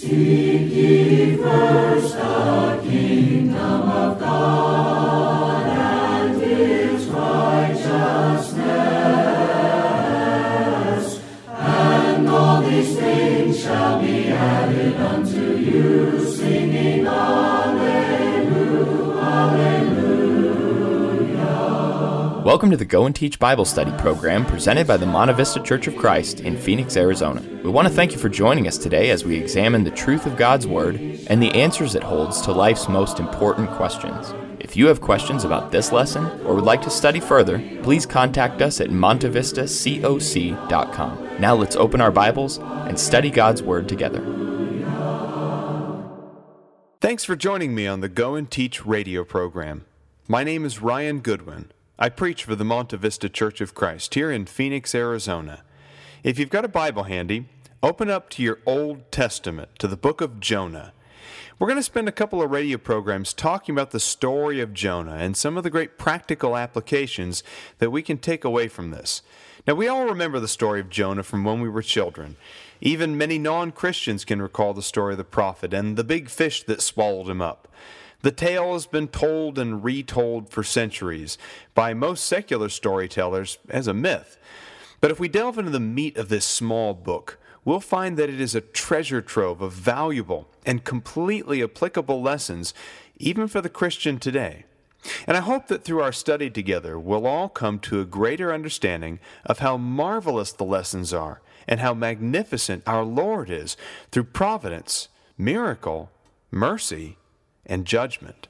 Seek ye first the kingdom of God. Welcome to the Go and Teach Bible Study program presented by the Monte Vista Church of Christ in Phoenix, Arizona. We want to thank you for joining us today as we examine the truth of God's Word and the answers it holds to life's most important questions. If you have questions about this lesson or would like to study further, please contact us at montevistacoc.com. Now let's open our Bibles and study God's Word together. Thanks for joining me on the Go and Teach radio program. My name is Ryan Goodwin. I preach for the Monte Vista Church of Christ here in Phoenix, Arizona. If you've got a Bible handy, open up to your Old Testament, to the book of Jonah. We're going to spend a couple of radio programs talking about the story of Jonah and some of the great practical applications that we can take away from this. Now, we all remember the story of Jonah from when we were children. Even many non Christians can recall the story of the prophet and the big fish that swallowed him up. The tale has been told and retold for centuries by most secular storytellers as a myth. But if we delve into the meat of this small book, we'll find that it is a treasure trove of valuable and completely applicable lessons, even for the Christian today. And I hope that through our study together, we'll all come to a greater understanding of how marvelous the lessons are and how magnificent our Lord is through providence, miracle, mercy, and judgment.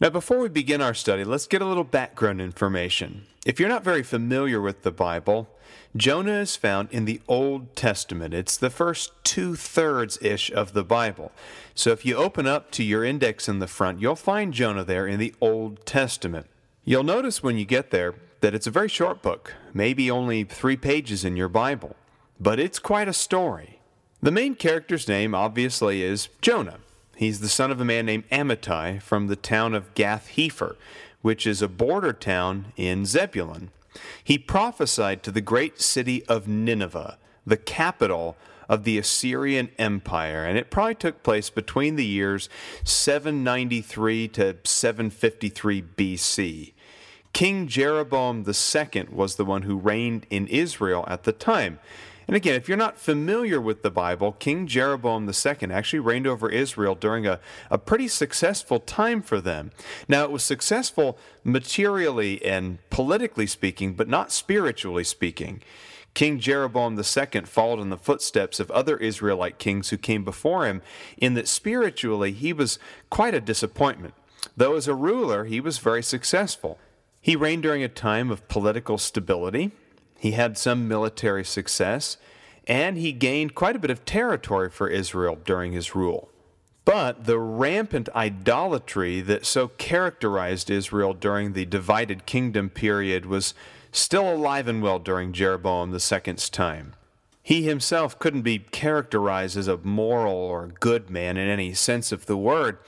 Now, before we begin our study, let's get a little background information. If you're not very familiar with the Bible, Jonah is found in the Old Testament. It's the first two thirds ish of the Bible. So if you open up to your index in the front, you'll find Jonah there in the Old Testament. You'll notice when you get there that it's a very short book, maybe only three pages in your Bible, but it's quite a story. The main character's name, obviously, is Jonah. He's the son of a man named Amittai from the town of Gath Hepher, which is a border town in Zebulun. He prophesied to the great city of Nineveh, the capital of the Assyrian Empire, and it probably took place between the years 793 to 753 BC. King Jeroboam II was the one who reigned in Israel at the time. And again, if you're not familiar with the Bible, King Jeroboam II actually reigned over Israel during a, a pretty successful time for them. Now, it was successful materially and politically speaking, but not spiritually speaking. King Jeroboam II followed in the footsteps of other Israelite kings who came before him, in that spiritually he was quite a disappointment. Though as a ruler, he was very successful. He reigned during a time of political stability, he had some military success, and he gained quite a bit of territory for Israel during his rule. But the rampant idolatry that so characterized Israel during the divided kingdom period was still alive and well during Jeroboam II's time. He himself couldn't be characterized as a moral or good man in any sense of the word.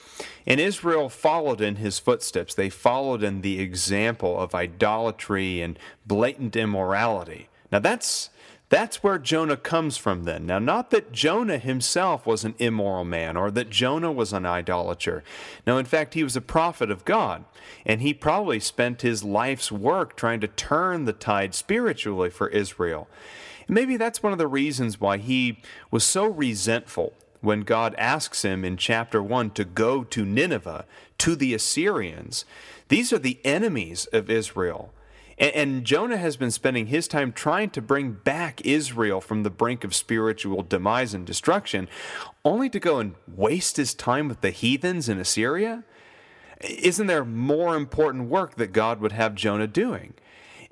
And Israel followed in his footsteps. They followed in the example of idolatry and blatant immorality. Now that's that's where Jonah comes from then. Now, not that Jonah himself was an immoral man or that Jonah was an idolater. No, in fact, he was a prophet of God, and he probably spent his life's work trying to turn the tide spiritually for Israel. And maybe that's one of the reasons why he was so resentful when God asks him in chapter 1 to go to Nineveh, to the Assyrians. These are the enemies of Israel. And, Jonah has been spending his time trying to bring back Israel from the brink of spiritual demise and destruction, only to go and waste his time with the heathens in Assyria? Isn't there more important work that God would have Jonah doing?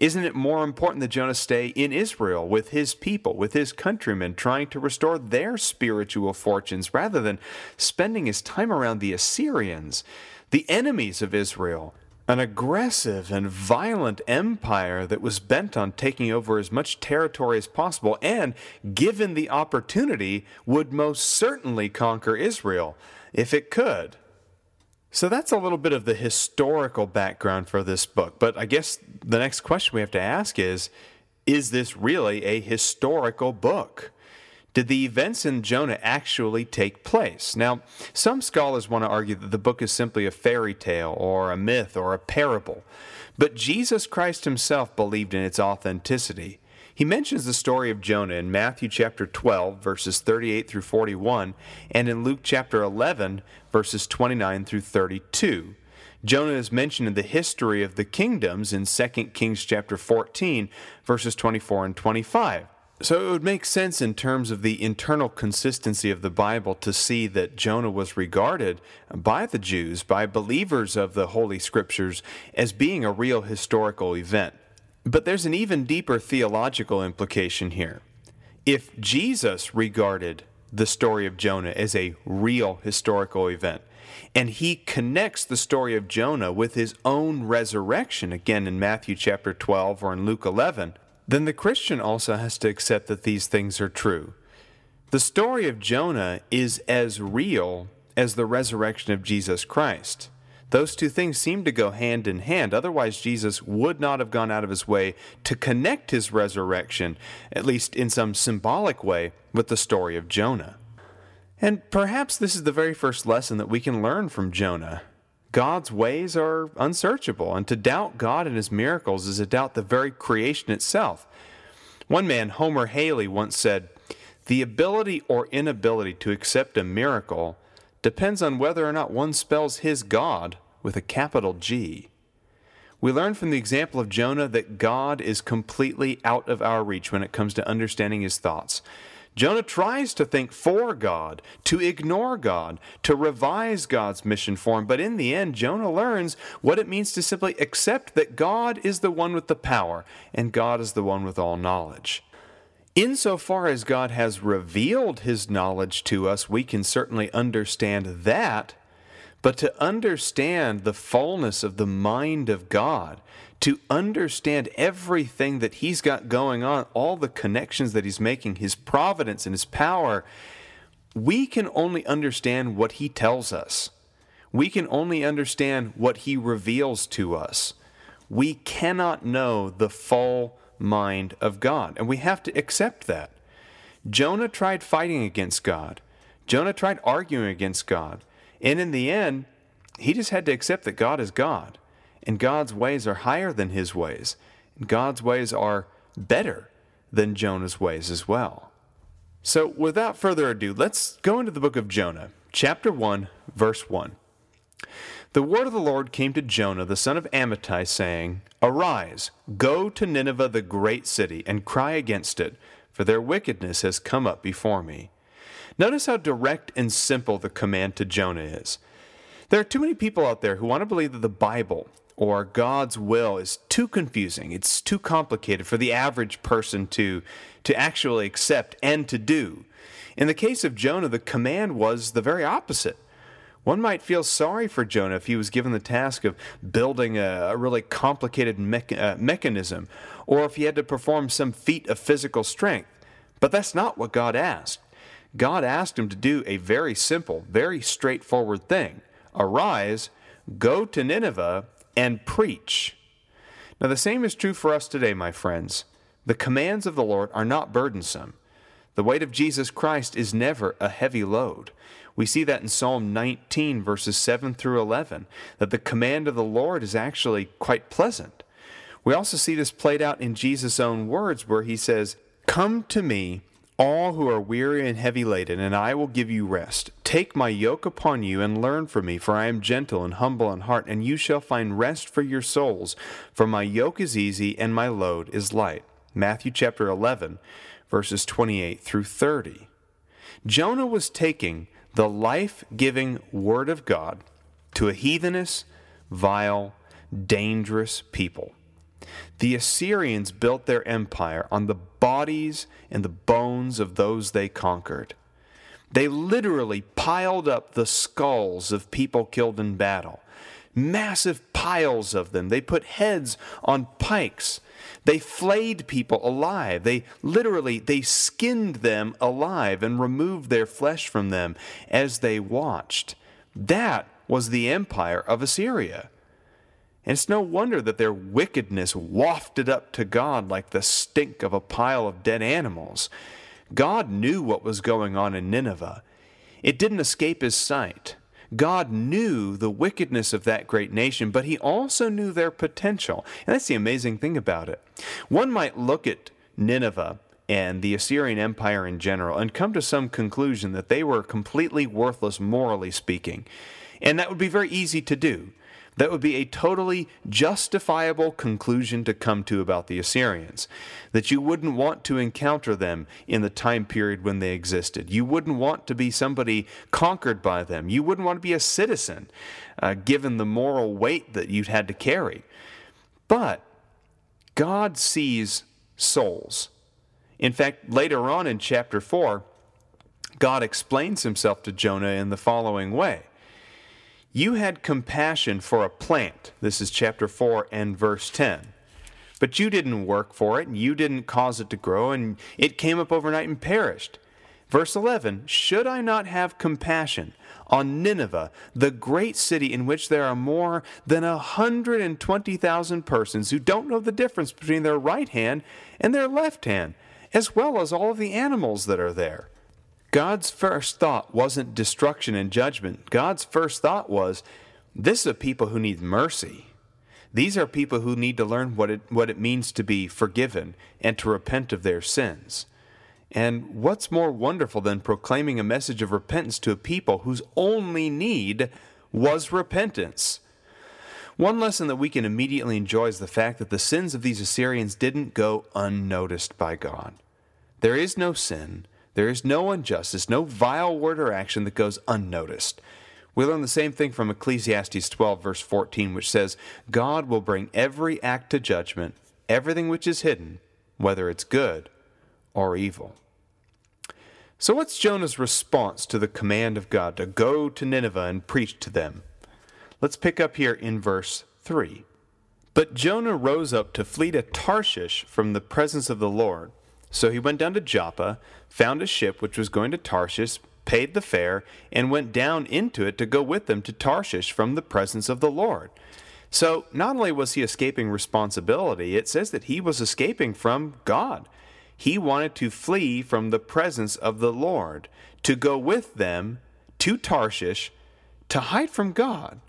Isn't it more important that Jonah stay in Israel with his people, with his countrymen, trying to restore their spiritual fortunes rather than spending his time around the Assyrians, the enemies of Israel? An aggressive and violent empire that was bent on taking over as much territory as possible and, given the opportunity, would most certainly conquer Israel if it could. So that's a little bit of the historical background for this book. But I guess the next question we have to ask is is this really a historical book? Did the events in Jonah actually take place? Now, some scholars want to argue that the book is simply a fairy tale or a myth or a parable, but Jesus Christ himself believed in its authenticity. He mentions the story of Jonah in Matthew chapter 12, verses 38 through 41, and in Luke chapter 11, verses 29 through 32. Jonah is mentioned in the history of the kingdoms in 2 Kings chapter 14, verses 24 and 25. So it would make sense in terms of the internal consistency of the Bible to see that Jonah was regarded by the Jews, by believers of the Holy Scriptures, as being a real historical event. But there's an even deeper theological implication here. If Jesus regarded the story of Jonah as a real historical event, and he connects the story of Jonah with his own resurrection, again in Matthew chapter 12 or in Luke 11, then the Christian also has to accept that these things are true. The story of Jonah is as real as the resurrection of Jesus Christ. Those two things seem to go hand in hand. Otherwise, Jesus would not have gone out of his way to connect his resurrection, at least in some symbolic way, with the story of Jonah. And perhaps this is the very first lesson that we can learn from Jonah. God's ways are unsearchable, and to doubt God and his miracles is to doubt the very creation itself. One man, Homer Hailey, once said, The ability or inability to accept a miracle depends on whether or not one spells his God with a capital G. We learn from the example of Jonah that God is completely out of our reach when it comes to understanding his thoughts. Jonah tries to think for God, to ignore God, to revise God's mission for him, but in the end, Jonah learns what it means to simply accept that God is the one with the power and God is the one with all knowledge. Insofar as God has revealed his knowledge to us, we can certainly understand that, but to understand the fullness of the mind of God, to understand everything that He's got going on, all the connections that He's making, His providence and His power, we can only understand what He tells us. We can only understand what He reveals to us. We cannot know the full mind of God, and we have to accept that. Jonah tried fighting against God. Jonah tried arguing against God. And in the end, he just had to accept that God is God and God's ways are higher than his ways, and God's ways are better than Jonah's ways as well. So, without further ado, let's go into the book of Jonah, chapter 1, verse 1. The word of the Lord came to Jonah, the son of Amittai, saying, Arise, go to Nineveh, the great city, and cry against it, for their wickedness has come up before me. Notice how direct and simple the command to Jonah is. There are too many people out there who want to believe that the Bible or God's will is too confusing. It's too complicated for the average person to, to actually accept and to do. In the case of Jonah, the command was the very opposite. One might feel sorry for Jonah if he was given the task of building a, a really complicated uh, mechanism, or if he had to perform some feat of physical strength. But that's not what God asked. God asked him to do a very simple, very straightforward thing Arise, go to Nineveh, and preach. Now, the same is true for us today, my friends. The commands of the Lord are not burdensome. The weight of Jesus Christ is never a heavy load. We see that in Psalm 19, verses 7 through 11, that the command of the Lord is actually quite pleasant. We also see this played out in Jesus' own words, where he says, Come to me, all who are weary and heavy laden, and I will give you rest. Take my yoke upon you and learn from me, for I am gentle and humble in heart, and you shall find rest for your souls. For my yoke is easy and my load is light. Matthew chapter 11, verses 28 through 30. Jonah was taking the life giving word of God to a heathenous, vile, dangerous people. The Assyrians built their empire on the bodies and the bones of those they conquered. They literally piled up the skulls of people killed in battle. Massive piles of them. They put heads on pikes. They flayed people alive. They literally they skinned them alive and removed their flesh from them as they watched. That was the empire of Assyria. And it's no wonder that their wickedness wafted up to God like the stink of a pile of dead animals. God knew what was going on in Nineveh. It didn't escape his sight. God knew the wickedness of that great nation, but he also knew their potential. And that's the amazing thing about it. One might look at Nineveh and the Assyrian Empire in general and come to some conclusion that they were completely worthless, morally speaking. And that would be very easy to do. That would be a totally justifiable conclusion to come to about the Assyrians. That you wouldn't want to encounter them in the time period when they existed. You wouldn't want to be somebody conquered by them. You wouldn't want to be a citizen, uh, given the moral weight that you'd had to carry. But God sees souls. In fact, later on in chapter 4, God explains himself to Jonah in the following way you had compassion for a plant. This is chapter 4 and verse 10. But you didn't work for it, and you didn't cause it to grow, and it came up overnight and perished. Verse 11 Should I not have compassion on Nineveh, the great city in which there are more than a 120,000 persons who don't know the difference between their right hand and their left hand, as well as all of the animals that are there? God's first thought wasn't destruction and judgment. God's first thought was this is a people who need mercy. These are people who need to learn what it, what it means to be forgiven and to repent of their sins. And what's more wonderful than proclaiming a message of repentance to a people whose only need was repentance? One lesson that we can immediately enjoy is the fact that the sins of these Assyrians didn't go unnoticed by God. There is no sin there is no injustice, no vile word or action that goes unnoticed. We learn the same thing from Ecclesiastes 12, verse 14, which says, God will bring every act to judgment, everything which is hidden, whether it's good or evil. So, what's Jonah's response to the command of God to go to Nineveh and preach to them? Let's pick up here in verse 3. But Jonah rose up to flee to Tarshish from the presence of the Lord. So he went down to Joppa, found a ship which was going to Tarshish, paid the fare, and went down into it to go with them to Tarshish from the presence of the Lord. So not only was he escaping responsibility, it says that he was escaping from God. He wanted to flee from the presence of the Lord, to go with them to Tarshish to hide from God.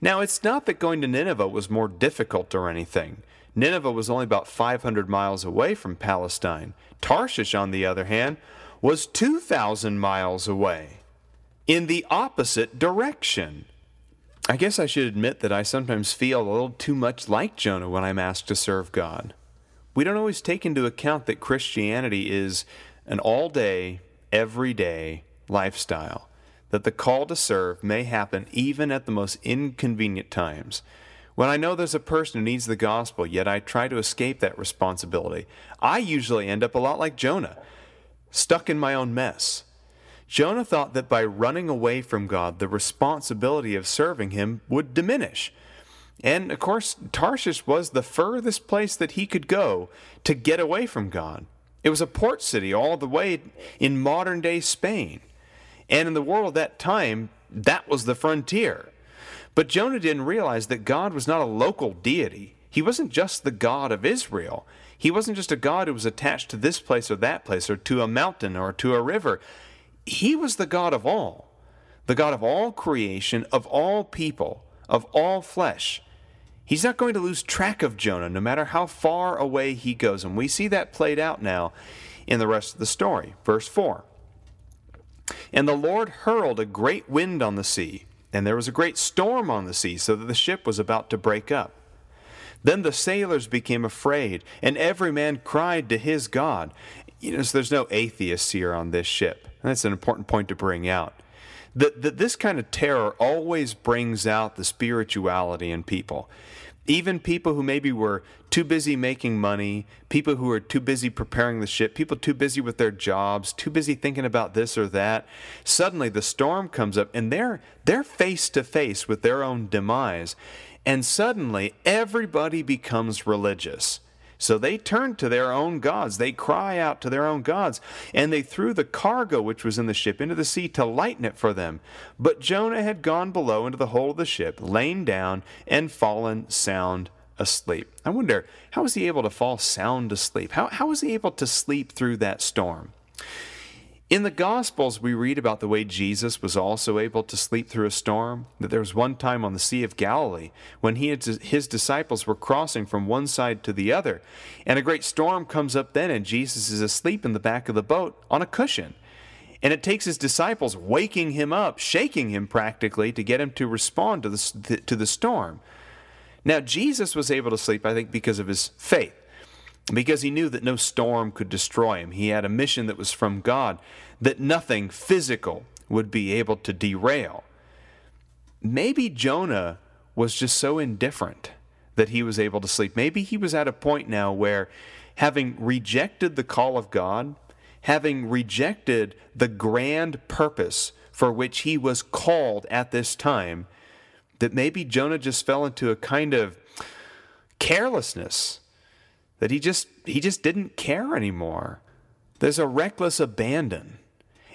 Now, it's not that going to Nineveh was more difficult or anything. Nineveh was only about 500 miles away from Palestine. Tarshish, on the other hand, was 2,000 miles away in the opposite direction. I guess I should admit that I sometimes feel a little too much like Jonah when I'm asked to serve God. We don't always take into account that Christianity is an all day, everyday lifestyle, that the call to serve may happen even at the most inconvenient times. When I know there's a person who needs the gospel, yet I try to escape that responsibility, I usually end up a lot like Jonah, stuck in my own mess. Jonah thought that by running away from God, the responsibility of serving him would diminish. And of course, Tarshish was the furthest place that he could go to get away from God. It was a port city all the way in modern day Spain. And in the world of that time, that was the frontier. But Jonah didn't realize that God was not a local deity. He wasn't just the God of Israel. He wasn't just a God who was attached to this place or that place or to a mountain or to a river. He was the God of all, the God of all creation, of all people, of all flesh. He's not going to lose track of Jonah no matter how far away he goes. And we see that played out now in the rest of the story. Verse 4 And the Lord hurled a great wind on the sea and there was a great storm on the sea, so that the ship was about to break up. Then the sailors became afraid, and every man cried to his God. You know, so there's no atheists here on this ship. And that's an important point to bring out. That, that this kind of terror always brings out the spirituality in people even people who maybe were too busy making money, people who are too busy preparing the ship, people too busy with their jobs, too busy thinking about this or that, suddenly the storm comes up and they're they're face to face with their own demise. And suddenly everybody becomes religious. So they turned to their own gods. They cry out to their own gods. And they threw the cargo which was in the ship into the sea to lighten it for them. But Jonah had gone below into the hold of the ship, lain down, and fallen sound asleep. I wonder, how was he able to fall sound asleep? How, how was he able to sleep through that storm? In the Gospels, we read about the way Jesus was also able to sleep through a storm. That there was one time on the Sea of Galilee when he and his disciples were crossing from one side to the other, and a great storm comes up then, and Jesus is asleep in the back of the boat on a cushion. And it takes his disciples waking him up, shaking him practically, to get him to respond to the, to the storm. Now, Jesus was able to sleep, I think, because of his faith because he knew that no storm could destroy him. He had a mission that was from God, that nothing physical would be able to derail. Maybe Jonah was just so indifferent that he was able to sleep. Maybe he was at a point now where, having rejected the call of God, having rejected the grand purpose for which he was called at this time, that maybe Jonah just fell into a kind of carelessness that he just he just didn't care anymore. There's a reckless abandon.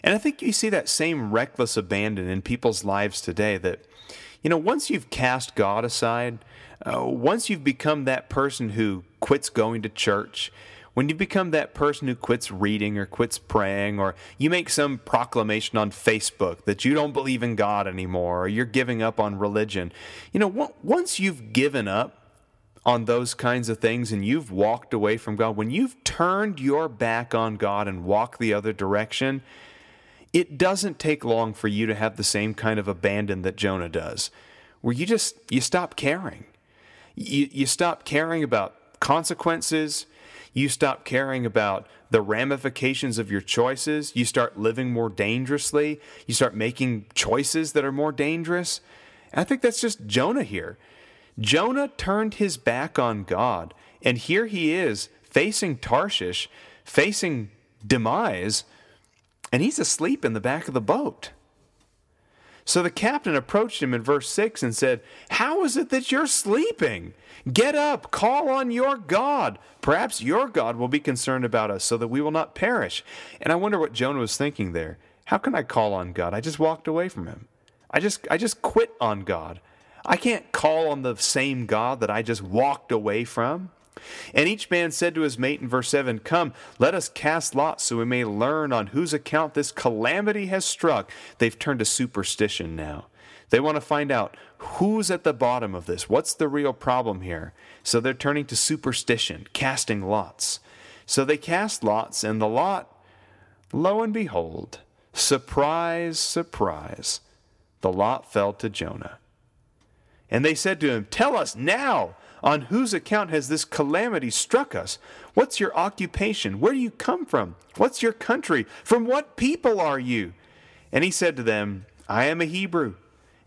And I think you see that same reckless abandon in people's lives today that you know, once you've cast God aside, uh, once you've become that person who quits going to church, when you become that person who quits reading or quits praying, or you make some proclamation on Facebook that you don't believe in God anymore, or you're giving up on religion, you know, once you've given up on those kinds of things and you've walked away from God, when you've turned your back on God and walked the other direction, it doesn't take long for you to have the same kind of abandon that Jonah does, where you just you stop caring. You you stop caring about consequences, you stop caring about the ramifications of your choices, you start living more dangerously, you start making choices that are more dangerous. And I think that's just Jonah here. Jonah turned his back on God, and here he is facing Tarshish, facing demise, and he's asleep in the back of the boat. So the captain approached him in verse 6 and said, How is it that you're sleeping? Get up, call on your God. Perhaps your God will be concerned about us so that we will not perish. And I wonder what Jonah was thinking there. How can I call on God? I just walked away from him. I just I just quit on God. I can't call on the same God that I just walked away from. And each man said to his mate in verse 7, Come, let us cast lots so we may learn on whose account this calamity has struck. They've turned to superstition now. They want to find out who's at the bottom of this. What's the real problem here? So they're turning to superstition, casting lots. So they cast lots, and the lot, lo and behold, surprise, surprise, the lot fell to Jonah. And they said to him, Tell us now, on whose account has this calamity struck us? What's your occupation? Where do you come from? What's your country? From what people are you? And he said to them, I am a Hebrew,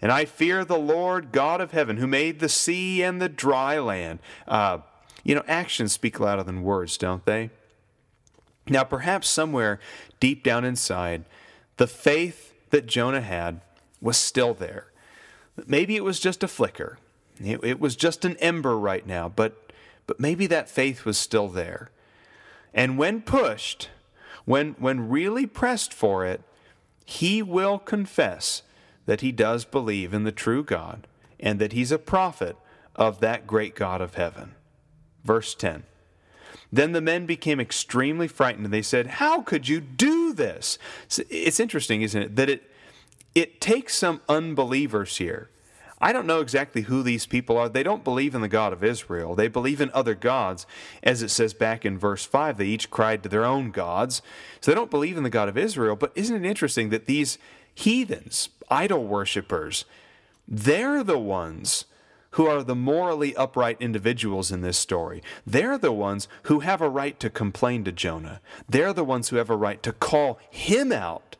and I fear the Lord God of heaven, who made the sea and the dry land. Uh, you know, actions speak louder than words, don't they? Now, perhaps somewhere deep down inside, the faith that Jonah had was still there. Maybe it was just a flicker. It, it was just an ember right now, but, but maybe that faith was still there. And when pushed, when, when really pressed for it, he will confess that he does believe in the true God and that he's a prophet of that great God of heaven. Verse 10. Then the men became extremely frightened and they said, How could you do this? It's interesting, isn't it, that it, it takes some unbelievers here. I don't know exactly who these people are. They don't believe in the God of Israel. They believe in other gods. As it says back in verse 5, they each cried to their own gods. So they don't believe in the God of Israel. But isn't it interesting that these heathens, idol worshippers, they're the ones who are the morally upright individuals in this story. They're the ones who have a right to complain to Jonah. They're the ones who have a right to call him out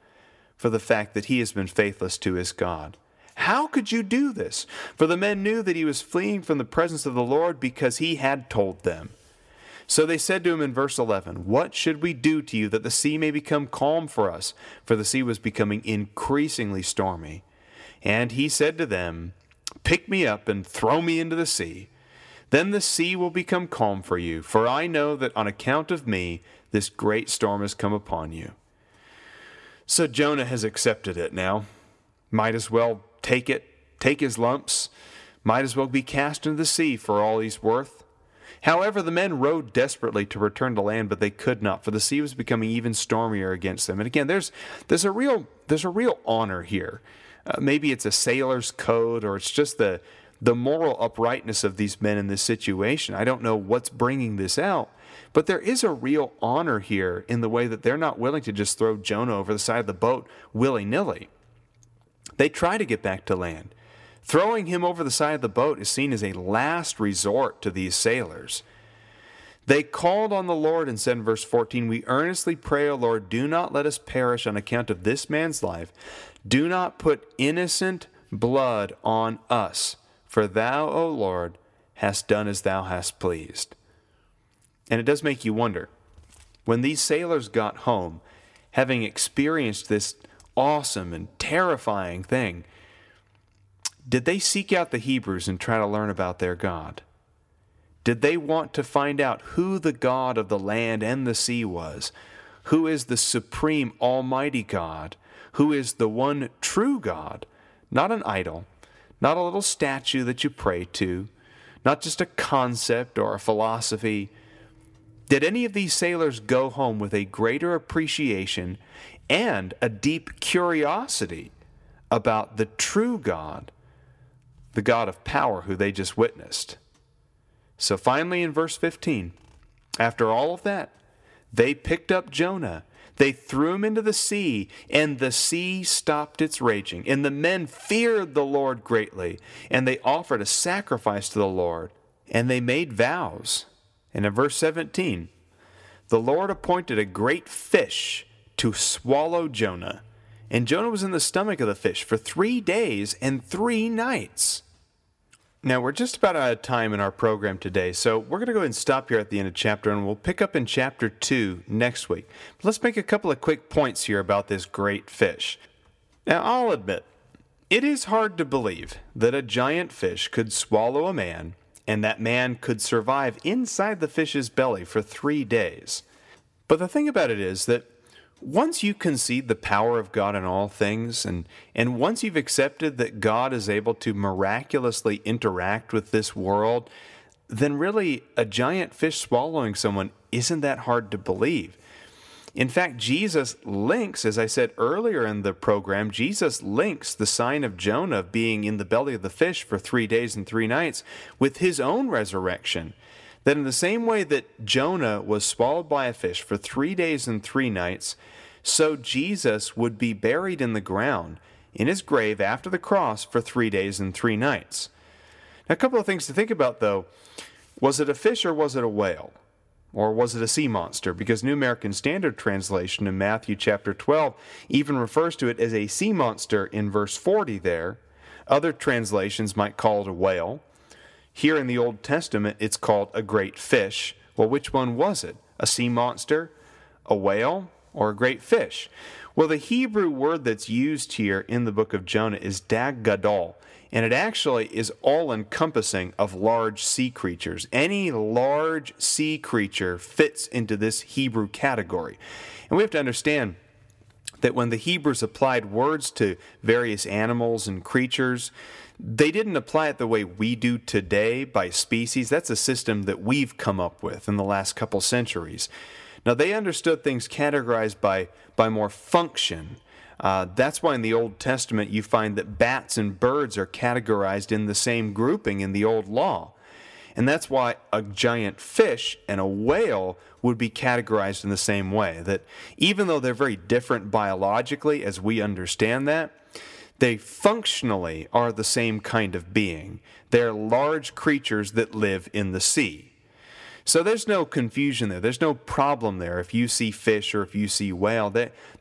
for the fact that he has been faithless to his God. How could you do this? For the men knew that he was fleeing from the presence of the Lord because he had told them. So they said to him in verse 11, What should we do to you that the sea may become calm for us? For the sea was becoming increasingly stormy. And he said to them, Pick me up and throw me into the sea. Then the sea will become calm for you, for I know that on account of me this great storm has come upon you. So Jonah has accepted it now. Might as well take it, take his lumps, might as well be cast into the sea for all he's worth. However, the men rowed desperately to return to land, but they could not, for the sea was becoming even stormier against them. And again, there's there's a real there's a real honor here. Uh, maybe it's a sailor's code, or it's just the the moral uprightness of these men in this situation. I don't know what's bringing this out, but there is a real honor here in the way that they're not willing to just throw Jonah over the side of the boat willy nilly. They try to get back to land. Throwing him over the side of the boat is seen as a last resort to these sailors. They called on the Lord and said in verse 14, We earnestly pray, O Lord, do not let us perish on account of this man's life. Do not put innocent blood on us, for thou, O Lord, hast done as thou hast pleased. And it does make you wonder when these sailors got home, having experienced this awesome and terrifying thing, did they seek out the Hebrews and try to learn about their God? Did they want to find out who the God of the land and the sea was? Who is the supreme almighty God? Who is the one true God? Not an idol, not a little statue that you pray to, not just a concept or a philosophy. Did any of these sailors go home with a greater appreciation and a deep curiosity about the true God the God of power who they just witnessed. So finally, in verse 15, after all of that, they picked up Jonah. They threw him into the sea, and the sea stopped its raging. And the men feared the Lord greatly, and they offered a sacrifice to the Lord, and they made vows. And in verse 17, the Lord appointed a great fish to swallow Jonah. And Jonah was in the stomach of the fish for three days and three nights. Now, we're just about out of time in our program today, so we're going to go ahead and stop here at the end of chapter, and we'll pick up in chapter 2 next week. But let's make a couple of quick points here about this great fish. Now, I'll admit, it is hard to believe that a giant fish could swallow a man, and that man could survive inside the fish's belly for three days. But the thing about it is that once you concede the power of God in all things, and, and once you've accepted that God is able to miraculously interact with this world, then really a giant fish swallowing someone isn't that hard to believe. In fact, Jesus links, as I said earlier in the program, Jesus links the sign of Jonah being in the belly of the fish for three days and three nights with his own resurrection. That in the same way that Jonah was swallowed by a fish for three days and three nights, so Jesus would be buried in the ground in his grave after the cross for three days and three nights. Now, a couple of things to think about though. Was it a fish or was it a whale? Or was it a sea monster? Because New American Standard Translation in Matthew chapter 12 even refers to it as a sea monster in verse 40 there. Other translations might call it a whale. Here in the Old Testament, it's called a great fish. Well, which one was it? A sea monster? A whale? Or a great fish? Well, the Hebrew word that's used here in the book of Jonah is dag gadol, and it actually is all encompassing of large sea creatures. Any large sea creature fits into this Hebrew category. And we have to understand that when the Hebrews applied words to various animals and creatures, they didn't apply it the way we do today by species. That's a system that we've come up with in the last couple centuries. Now, they understood things categorized by, by more function. Uh, that's why in the Old Testament you find that bats and birds are categorized in the same grouping in the Old Law. And that's why a giant fish and a whale would be categorized in the same way. That even though they're very different biologically as we understand that, they functionally are the same kind of being. They're large creatures that live in the sea. So there's no confusion there. There's no problem there. If you see fish or if you see whale,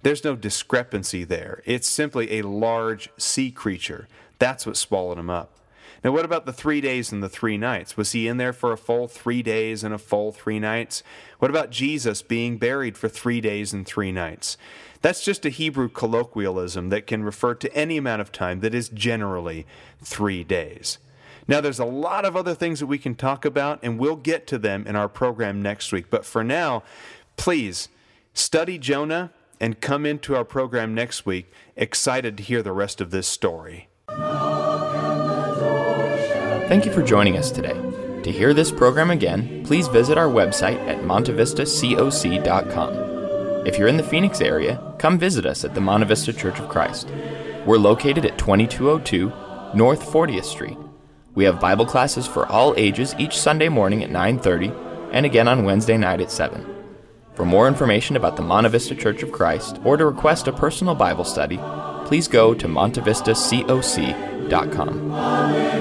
there's no discrepancy there. It's simply a large sea creature. That's what swallowed him up. Now, what about the three days and the three nights? Was he in there for a full three days and a full three nights? What about Jesus being buried for three days and three nights? That's just a Hebrew colloquialism that can refer to any amount of time that is generally three days. Now, there's a lot of other things that we can talk about, and we'll get to them in our program next week. But for now, please study Jonah and come into our program next week excited to hear the rest of this story. Thank you for joining us today. To hear this program again, please visit our website at montevistacoc.com. If you're in the Phoenix area, come visit us at the Monte Vista Church of Christ. We're located at 2202 North 40th Street. We have Bible classes for all ages each Sunday morning at 9:30 and again on Wednesday night at 7. For more information about the Monte Vista Church of Christ or to request a personal Bible study, please go to montevistacoc.com.